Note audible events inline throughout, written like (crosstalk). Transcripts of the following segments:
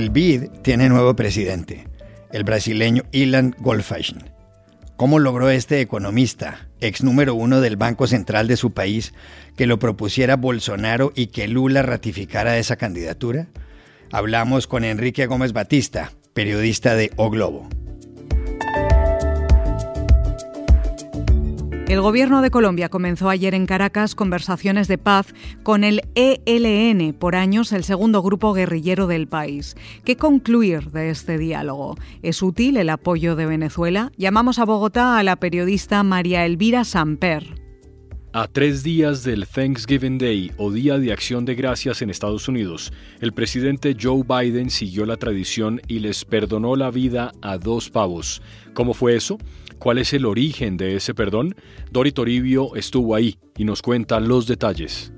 El BID tiene nuevo presidente, el brasileño Ilan Goldfashion. ¿Cómo logró este economista, ex número uno del Banco Central de su país, que lo propusiera Bolsonaro y que Lula ratificara esa candidatura? Hablamos con Enrique Gómez Batista, periodista de O Globo. El gobierno de Colombia comenzó ayer en Caracas conversaciones de paz con el ELN, por años el segundo grupo guerrillero del país. ¿Qué concluir de este diálogo? ¿Es útil el apoyo de Venezuela? Llamamos a Bogotá a la periodista María Elvira Samper. A tres días del Thanksgiving Day o Día de Acción de Gracias en Estados Unidos, el presidente Joe Biden siguió la tradición y les perdonó la vida a dos pavos. ¿Cómo fue eso? ¿Cuál es el origen de ese perdón? Dori Toribio estuvo ahí y nos cuenta los detalles.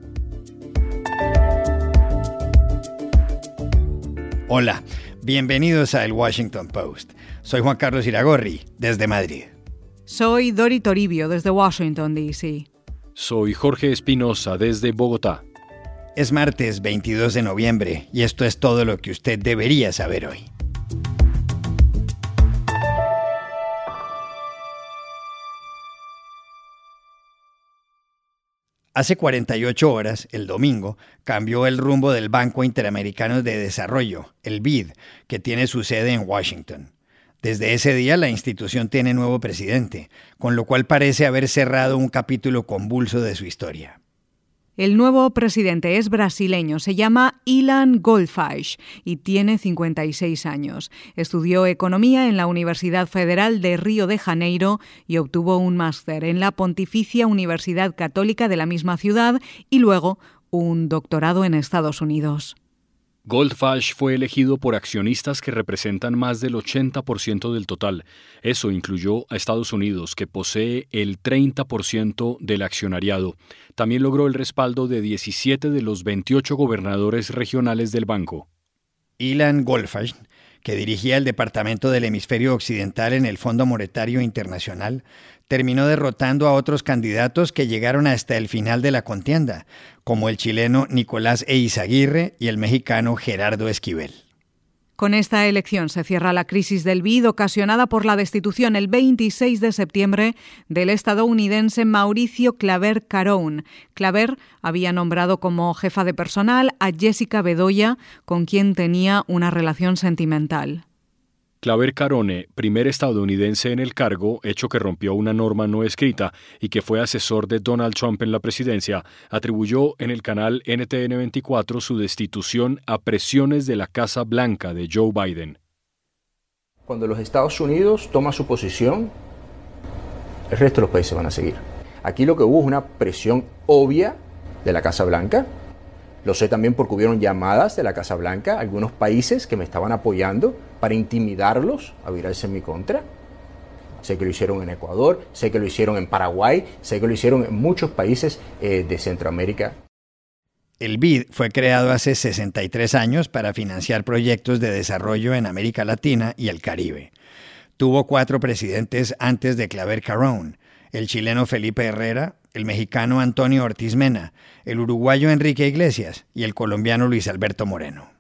Hola, bienvenidos a El Washington Post. Soy Juan Carlos Iragorri, desde Madrid. Soy Dori Toribio, desde Washington, D.C. Soy Jorge Espinosa desde Bogotá. Es martes 22 de noviembre y esto es todo lo que usted debería saber hoy. Hace 48 horas, el domingo, cambió el rumbo del Banco Interamericano de Desarrollo, el BID, que tiene su sede en Washington. Desde ese día la institución tiene nuevo presidente, con lo cual parece haber cerrado un capítulo convulso de su historia. El nuevo presidente es brasileño, se llama Ilan Goldfish y tiene 56 años. Estudió economía en la Universidad Federal de Río de Janeiro y obtuvo un máster en la Pontificia Universidad Católica de la misma ciudad y luego un doctorado en Estados Unidos. Goldfish fue elegido por accionistas que representan más del 80% del total. Eso incluyó a Estados Unidos, que posee el 30% del accionariado. También logró el respaldo de 17 de los 28 gobernadores regionales del banco. Ilan Goldfish que dirigía el Departamento del Hemisferio Occidental en el Fondo Monetario Internacional, terminó derrotando a otros candidatos que llegaron hasta el final de la contienda, como el chileno Nicolás Eizaguirre y el mexicano Gerardo Esquivel. Con esta elección se cierra la crisis del BID ocasionada por la destitución el 26 de septiembre del estadounidense Mauricio Claver Caron. Claver había nombrado como jefa de personal a Jessica Bedoya, con quien tenía una relación sentimental. Claver Carone, primer estadounidense en el cargo, hecho que rompió una norma no escrita y que fue asesor de Donald Trump en la presidencia, atribuyó en el canal NTN 24 su destitución a presiones de la Casa Blanca de Joe Biden. Cuando los Estados Unidos toman su posición, el resto de los países van a seguir. Aquí lo que hubo es una presión obvia de la Casa Blanca, lo sé también porque hubieron llamadas de la Casa Blanca, algunos países que me estaban apoyando para intimidarlos a virarse en mi contra. Sé que lo hicieron en Ecuador, sé que lo hicieron en Paraguay, sé que lo hicieron en muchos países eh, de Centroamérica. El BID fue creado hace 63 años para financiar proyectos de desarrollo en América Latina y el Caribe. Tuvo cuatro presidentes antes de Claver Carón, el chileno Felipe Herrera, el mexicano Antonio Ortiz Mena, el uruguayo Enrique Iglesias y el colombiano Luis Alberto Moreno.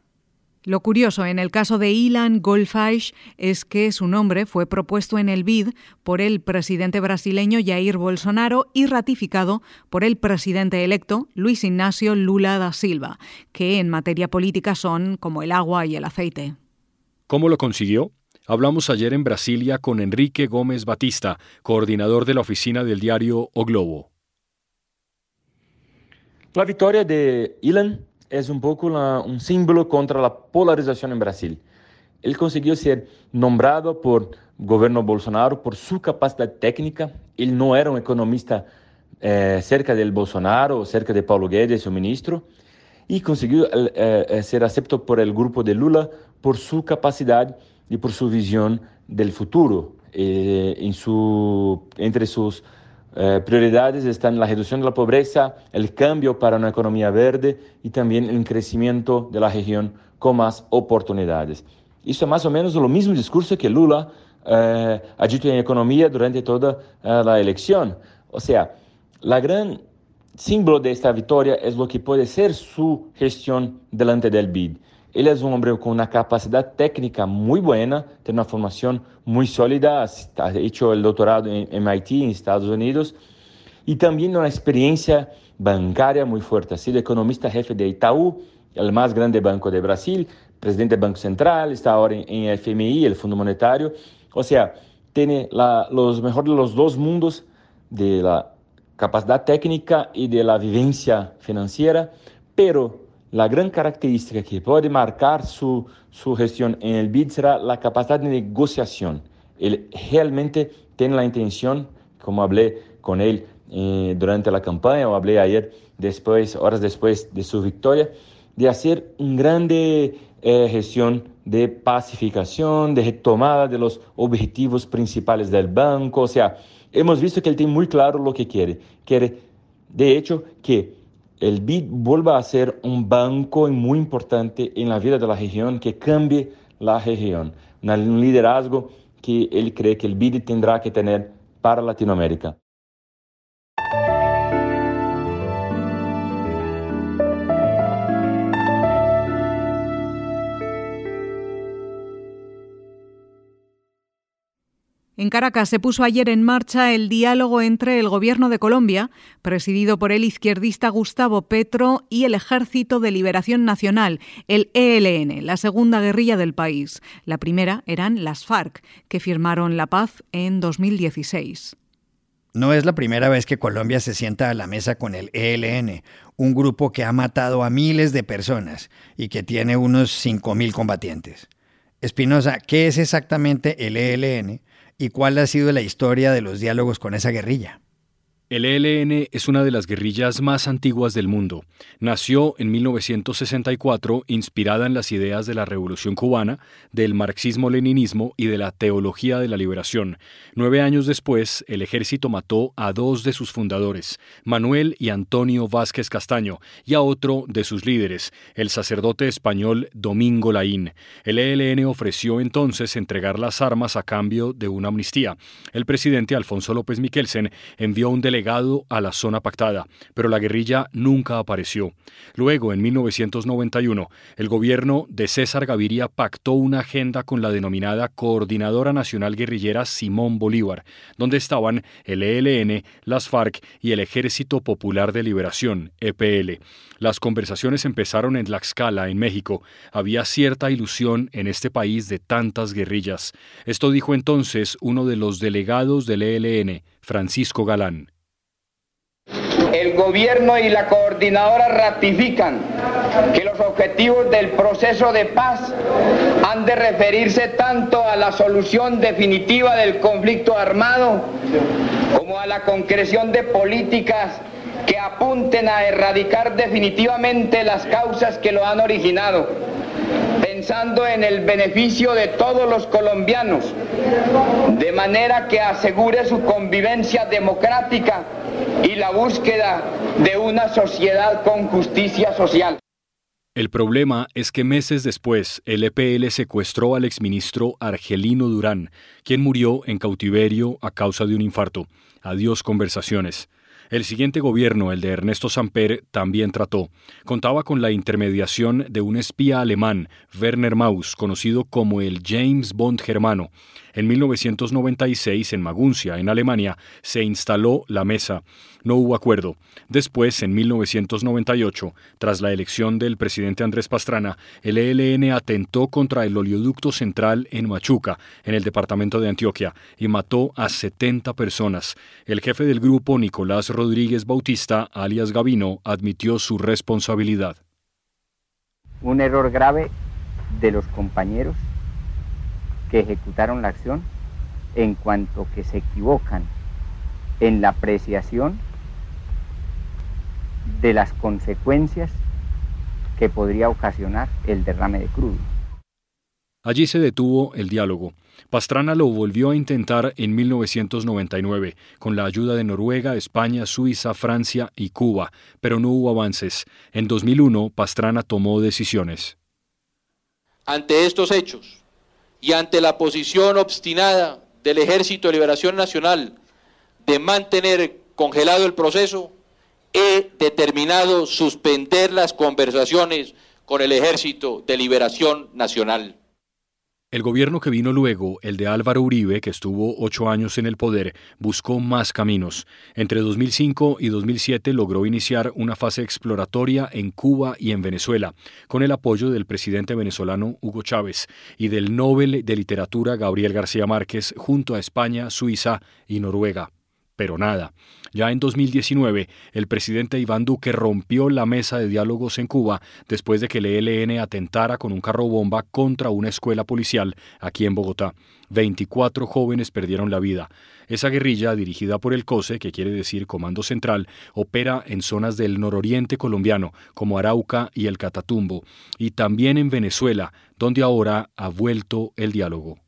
Lo curioso en el caso de Ilan Goldfish es que su nombre fue propuesto en el BID por el presidente brasileño Jair Bolsonaro y ratificado por el presidente electo Luis Ignacio Lula da Silva, que en materia política son como el agua y el aceite. ¿Cómo lo consiguió? Hablamos ayer en Brasilia con Enrique Gómez Batista, coordinador de la oficina del diario O Globo. La victoria de Ilan es un poco un símbolo contra la polarización en Brasil. Él consiguió ser nombrado por gobierno Bolsonaro por su capacidad técnica. Él no era un economista eh, cerca del Bolsonaro cerca de Paulo Guedes, su ministro, y consiguió eh, eh, ser aceptado por el grupo de Lula por su capacidad y por su visión del futuro. en su, entre sus eh, prioridades están la reducción de la pobreza, el cambio para una economía verde y también el crecimiento de la región con más oportunidades. Eso es más o menos lo mismo discurso que Lula eh, ha dicho en economía durante toda eh, la elección. O sea, la gran símbolo de esta victoria es lo que puede ser su gestión delante del BID. Él es un hombre con una capacidad técnica muy buena, tiene una formación muy sólida, ha hecho el doctorado en MIT en Estados Unidos y también una experiencia bancaria muy fuerte. Ha sido economista jefe de Itaú, el más grande banco de Brasil, presidente del Banco Central, está ahora en FMI, el Fondo Monetario. O sea, tiene los mejores de los dos mundos de la capacidad técnica y de la vivencia financiera, pero la gran característica que puede marcar su, su gestión en el BID será la capacidad de negociación. Él realmente tiene la intención, como hablé con él eh, durante la campaña, o hablé ayer, después, horas después de su victoria, de hacer una grande eh, gestión de pacificación, de retomada de los objetivos principales del banco. O sea, hemos visto que él tiene muy claro lo que quiere. Quiere, de hecho, que el BID vuelva a ser un banco muy importante en la vida de la región, que cambie la región. Un liderazgo que él cree que el BID tendrá que tener para Latinoamérica. En Caracas se puso ayer en marcha el diálogo entre el Gobierno de Colombia, presidido por el izquierdista Gustavo Petro, y el Ejército de Liberación Nacional, el ELN, la segunda guerrilla del país. La primera eran las FARC, que firmaron la paz en 2016. No es la primera vez que Colombia se sienta a la mesa con el ELN, un grupo que ha matado a miles de personas y que tiene unos 5.000 combatientes. Espinosa, ¿qué es exactamente el ELN? Y cuál ha sido la historia de los diálogos con esa guerrilla. El ELN es una de las guerrillas más antiguas del mundo. Nació en 1964 inspirada en las ideas de la Revolución cubana, del marxismo-leninismo y de la teología de la liberación. Nueve años después, el ejército mató a dos de sus fundadores, Manuel y Antonio Vázquez Castaño, y a otro de sus líderes, el sacerdote español Domingo Laín. El ELN ofreció entonces entregar las armas a cambio de una amnistía. El presidente Alfonso López Miquelsen envió un delegado a la zona pactada, pero la guerrilla nunca apareció. Luego, en 1991, el gobierno de César Gaviria pactó una agenda con la denominada Coordinadora Nacional Guerrillera Simón Bolívar, donde estaban el ELN, las FARC y el Ejército Popular de Liberación, EPL. Las conversaciones empezaron en Tlaxcala, en México. Había cierta ilusión en este país de tantas guerrillas. Esto dijo entonces uno de los delegados del ELN, Francisco Galán el gobierno y la coordinadora ratifican que los objetivos del proceso de paz han de referirse tanto a la solución definitiva del conflicto armado como a la concreción de políticas que apunten a erradicar definitivamente las causas que lo han originado, pensando en el beneficio de todos los colombianos, de manera que asegure su convivencia democrática y la búsqueda de una sociedad con justicia social. El problema es que meses después el EPL secuestró al exministro Argelino Durán, quien murió en cautiverio a causa de un infarto. Adiós conversaciones. El siguiente gobierno, el de Ernesto Samper, también trató. Contaba con la intermediación de un espía alemán, Werner Maus, conocido como el James Bond germano. En 1996, en Maguncia, en Alemania, se instaló la mesa. No hubo acuerdo. Después, en 1998, tras la elección del presidente Andrés Pastrana, el ELN atentó contra el oleoducto central en Machuca, en el departamento de Antioquia, y mató a 70 personas. El jefe del grupo, Nicolás Rodríguez Bautista, alias Gavino, admitió su responsabilidad. Un error grave de los compañeros que ejecutaron la acción en cuanto que se equivocan en la apreciación de las consecuencias que podría ocasionar el derrame de crudo. Allí se detuvo el diálogo. Pastrana lo volvió a intentar en 1999, con la ayuda de Noruega, España, Suiza, Francia y Cuba, pero no hubo avances. En 2001, Pastrana tomó decisiones. Ante estos hechos, y ante la posición obstinada del Ejército de Liberación Nacional de mantener congelado el proceso, he determinado suspender las conversaciones con el Ejército de Liberación Nacional. El gobierno que vino luego, el de Álvaro Uribe, que estuvo ocho años en el poder, buscó más caminos. Entre 2005 y 2007 logró iniciar una fase exploratoria en Cuba y en Venezuela, con el apoyo del presidente venezolano Hugo Chávez y del Nobel de Literatura Gabriel García Márquez junto a España, Suiza y Noruega. Pero nada. Ya en 2019, el presidente Iván Duque rompió la mesa de diálogos en Cuba después de que el ELN atentara con un carro bomba contra una escuela policial aquí en Bogotá. 24 jóvenes perdieron la vida. Esa guerrilla, dirigida por el COSE, que quiere decir Comando Central, opera en zonas del nororiente colombiano, como Arauca y el Catatumbo, y también en Venezuela, donde ahora ha vuelto el diálogo.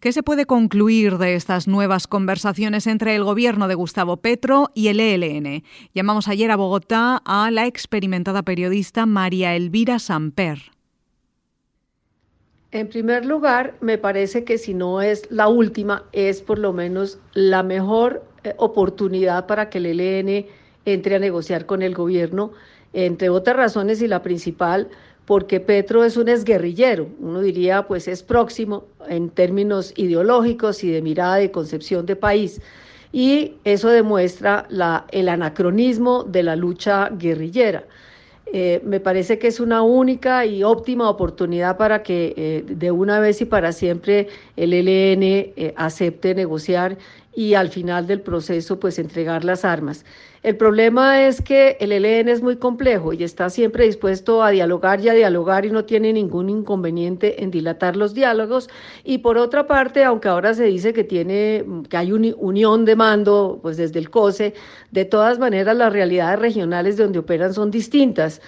¿Qué se puede concluir de estas nuevas conversaciones entre el gobierno de Gustavo Petro y el ELN? Llamamos ayer a Bogotá a la experimentada periodista María Elvira Samper. En primer lugar, me parece que si no es la última, es por lo menos la mejor eh, oportunidad para que el ELN entre a negociar con el gobierno, entre otras razones y la principal, porque Petro es un exguerrillero, uno diría pues es próximo en términos ideológicos y de mirada y concepción de país. Y eso demuestra el anacronismo de la lucha guerrillera. Eh, me parece que es una única y óptima oportunidad para que eh, de una vez y para siempre el ELN eh, acepte negociar y al final del proceso pues entregar las armas. El problema es que el ELN es muy complejo y está siempre dispuesto a dialogar y a dialogar y no tiene ningún inconveniente en dilatar los diálogos. Y por otra parte, aunque ahora se dice que tiene que hay unión de mando pues desde el COSE, de todas maneras las realidades regionales donde operan son distintas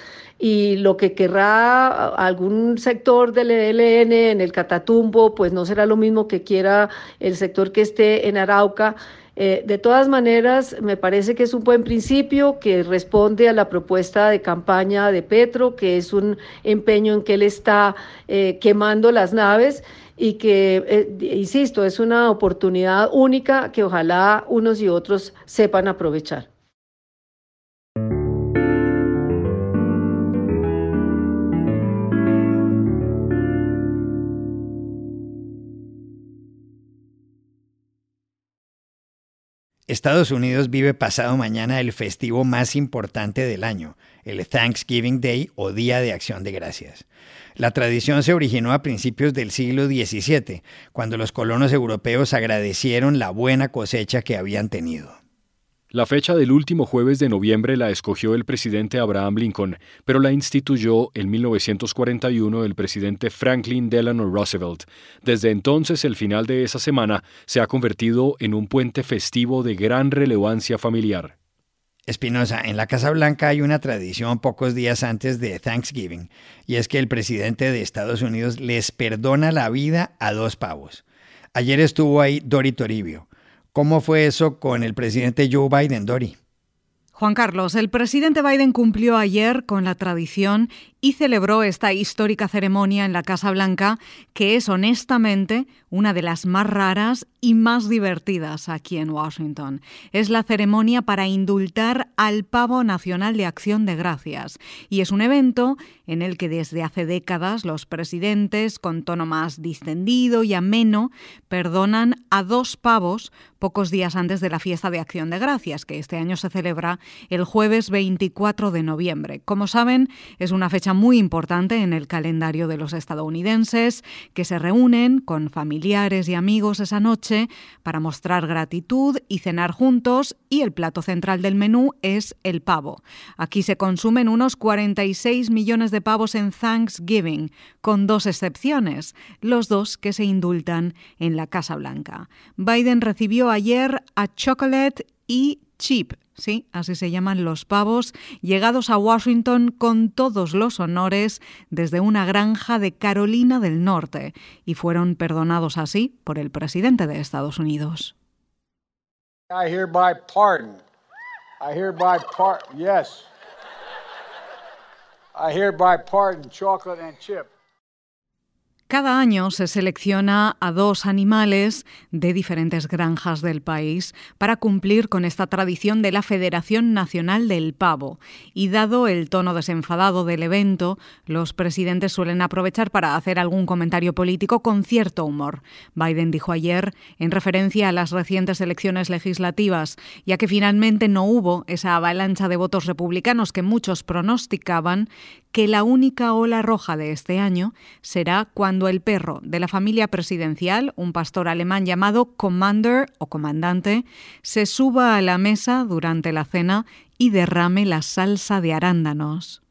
y lo que querrá algún sector del ELN en el Catatumbo, pues no será lo mismo que quiera el sector que esté en Arauca. Eh, de todas maneras, me parece que es un buen principio que responde a la propuesta de campaña de Petro, que es un empeño en que él está eh, quemando las naves y que, eh, insisto, es una oportunidad única que ojalá unos y otros sepan aprovechar. Estados Unidos vive pasado mañana el festivo más importante del año, el Thanksgiving Day o Día de Acción de Gracias. La tradición se originó a principios del siglo XVII, cuando los colonos europeos agradecieron la buena cosecha que habían tenido. La fecha del último jueves de noviembre la escogió el presidente Abraham Lincoln, pero la instituyó en 1941 el presidente Franklin Delano Roosevelt. Desde entonces, el final de esa semana se ha convertido en un puente festivo de gran relevancia familiar. Espinosa, en la Casa Blanca hay una tradición pocos días antes de Thanksgiving, y es que el presidente de Estados Unidos les perdona la vida a dos pavos. Ayer estuvo ahí Dori Toribio ¿Cómo fue eso con el presidente Joe Biden, Dori? Juan Carlos, el presidente Biden cumplió ayer con la tradición y celebró esta histórica ceremonia en la Casa Blanca, que es honestamente una de las más raras y más divertidas aquí en Washington. Es la ceremonia para indultar al pavo nacional de acción de gracias y es un evento en el que desde hace décadas los presidentes, con tono más distendido y ameno, perdonan a dos pavos pocos días antes de la fiesta de acción de gracias, que este año se celebra el jueves 24 de noviembre. Como saben, es una fecha muy importante en el calendario de los estadounidenses, que se reúnen con familiares y amigos esa noche para mostrar gratitud y cenar juntos y el plato central del menú es el pavo. Aquí se consumen unos 46 millones de pavos en Thanksgiving, con dos excepciones, los dos que se indultan en la Casa Blanca. Biden recibió ayer a Chocolate y Chip, sí, así se llaman los pavos, llegados a Washington con todos los honores desde una granja de Carolina del Norte, y fueron perdonados así por el presidente de Estados Unidos. I hereby pardon. I hereby. Yes. I hereby pardon chocolate and chip. Cada año se selecciona a dos animales de diferentes granjas del país para cumplir con esta tradición de la Federación Nacional del Pavo. Y dado el tono desenfadado del evento, los presidentes suelen aprovechar para hacer algún comentario político con cierto humor. Biden dijo ayer, en referencia a las recientes elecciones legislativas, ya que finalmente no hubo esa avalancha de votos republicanos que muchos pronosticaban, que la única ola roja de este año será cuando el perro de la familia presidencial, un pastor alemán llamado Commander o comandante, se suba a la mesa durante la cena y derrame la salsa de arándanos.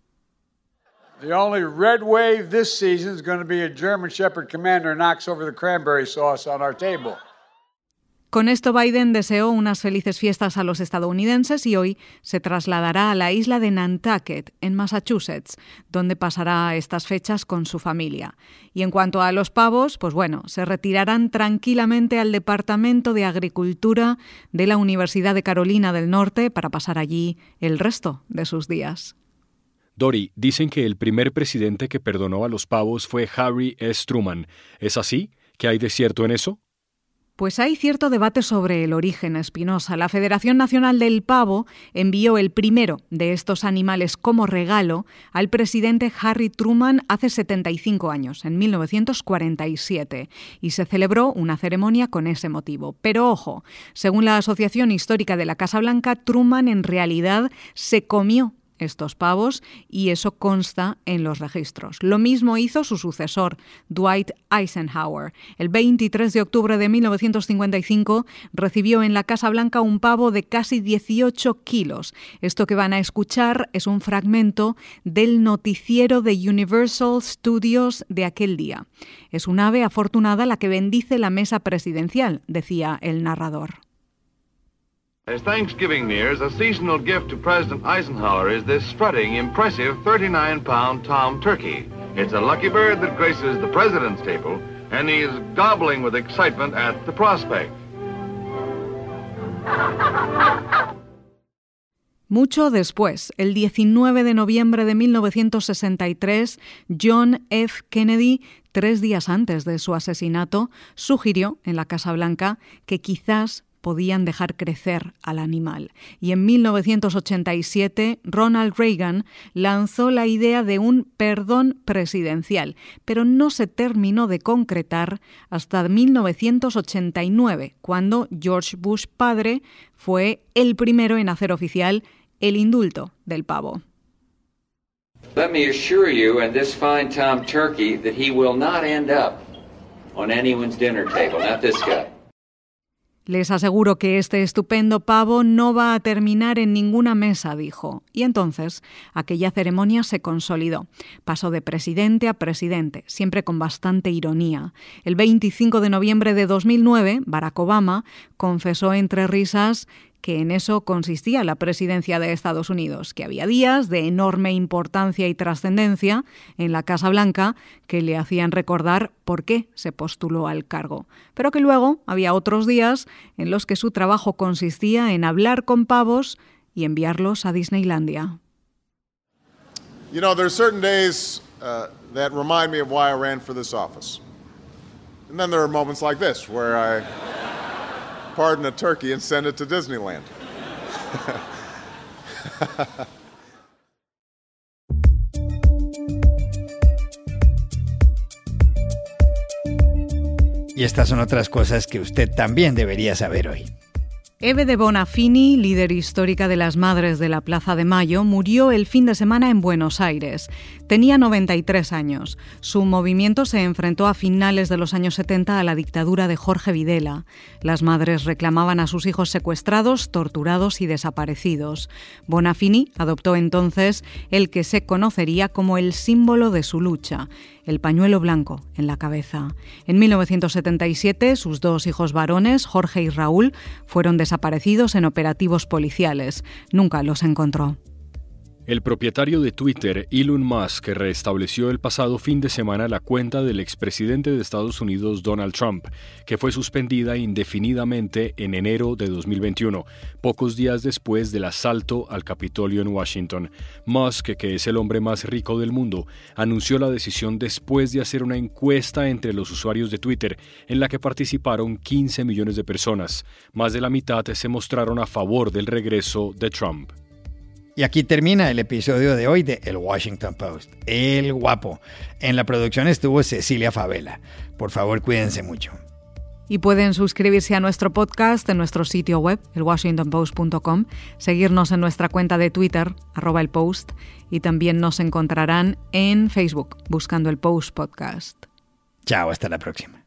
The only red wave this season is going to be a German Shepherd Commander knocks over the cranberry sauce on our table. Con esto Biden deseó unas felices fiestas a los estadounidenses y hoy se trasladará a la isla de Nantucket, en Massachusetts, donde pasará estas fechas con su familia. Y en cuanto a los pavos, pues bueno, se retirarán tranquilamente al Departamento de Agricultura de la Universidad de Carolina del Norte para pasar allí el resto de sus días. Dory, dicen que el primer presidente que perdonó a los pavos fue Harry S. Truman. ¿Es así? ¿Qué hay de cierto en eso? Pues hay cierto debate sobre el origen, Espinosa. La Federación Nacional del Pavo envió el primero de estos animales como regalo al presidente Harry Truman hace 75 años, en 1947, y se celebró una ceremonia con ese motivo. Pero ojo, según la Asociación Histórica de la Casa Blanca, Truman en realidad se comió estos pavos y eso consta en los registros. Lo mismo hizo su sucesor, Dwight Eisenhower. El 23 de octubre de 1955 recibió en la Casa Blanca un pavo de casi 18 kilos. Esto que van a escuchar es un fragmento del noticiero de Universal Studios de aquel día. Es un ave afortunada la que bendice la mesa presidencial, decía el narrador. As Thanksgiving nears, a seasonal gift to President Eisenhower is this strutting, impressive 39-pound tom turkey. It's a lucky bird that graces the president's table, and he is gobbling with excitement at the prospect. Mucho después, el 19 de noviembre de 1963, John F. Kennedy, tres días antes de su asesinato, sugirió en la Casa Blanca que quizás podían dejar crecer al animal. Y en 1987 Ronald Reagan lanzó la idea de un perdón presidencial, pero no se terminó de concretar hasta 1989, cuando George Bush padre fue el primero en hacer oficial el indulto del pavo. Let me assure you and this fine Tom Turkey that he will not end up on anyone's dinner table, not this guy. Les aseguro que este estupendo pavo no va a terminar en ninguna mesa, dijo. Y entonces aquella ceremonia se consolidó. Pasó de presidente a presidente, siempre con bastante ironía. El 25 de noviembre de 2009, Barack Obama confesó entre risas que en eso consistía la presidencia de Estados Unidos, que había días de enorme importancia y trascendencia en la Casa Blanca que le hacían recordar por qué se postuló al cargo, pero que luego había otros días en los que su trabajo consistía en hablar con pavos y enviarlos a Disneylandia. You know, there are certain days uh, that remind me of why I ran for this office. And then there are moments like this where I pardon a turkey and send it to Disneyland. (laughs) y estas son otras cosas que usted también debería saber hoy. Eve de Bonafini, líder histórica de las Madres de la Plaza de Mayo, murió el fin de semana en Buenos Aires. Tenía 93 años. Su movimiento se enfrentó a finales de los años 70 a la dictadura de Jorge Videla. Las madres reclamaban a sus hijos secuestrados, torturados y desaparecidos. Bonafini adoptó entonces el que se conocería como el símbolo de su lucha, el pañuelo blanco en la cabeza. En 1977, sus dos hijos varones, Jorge y Raúl, fueron desaparecidos en operativos policiales. Nunca los encontró. El propietario de Twitter, Elon Musk, restableció el pasado fin de semana la cuenta del expresidente de Estados Unidos, Donald Trump, que fue suspendida indefinidamente en enero de 2021, pocos días después del asalto al Capitolio en Washington. Musk, que es el hombre más rico del mundo, anunció la decisión después de hacer una encuesta entre los usuarios de Twitter, en la que participaron 15 millones de personas. Más de la mitad se mostraron a favor del regreso de Trump. Y aquí termina el episodio de hoy de El Washington Post. El guapo. En la producción estuvo Cecilia Favela. Por favor, cuídense mucho. Y pueden suscribirse a nuestro podcast en nuestro sitio web, elwashingtonpost.com, seguirnos en nuestra cuenta de Twitter, arroba el post, y también nos encontrarán en Facebook, buscando el Post Podcast. Chao, hasta la próxima.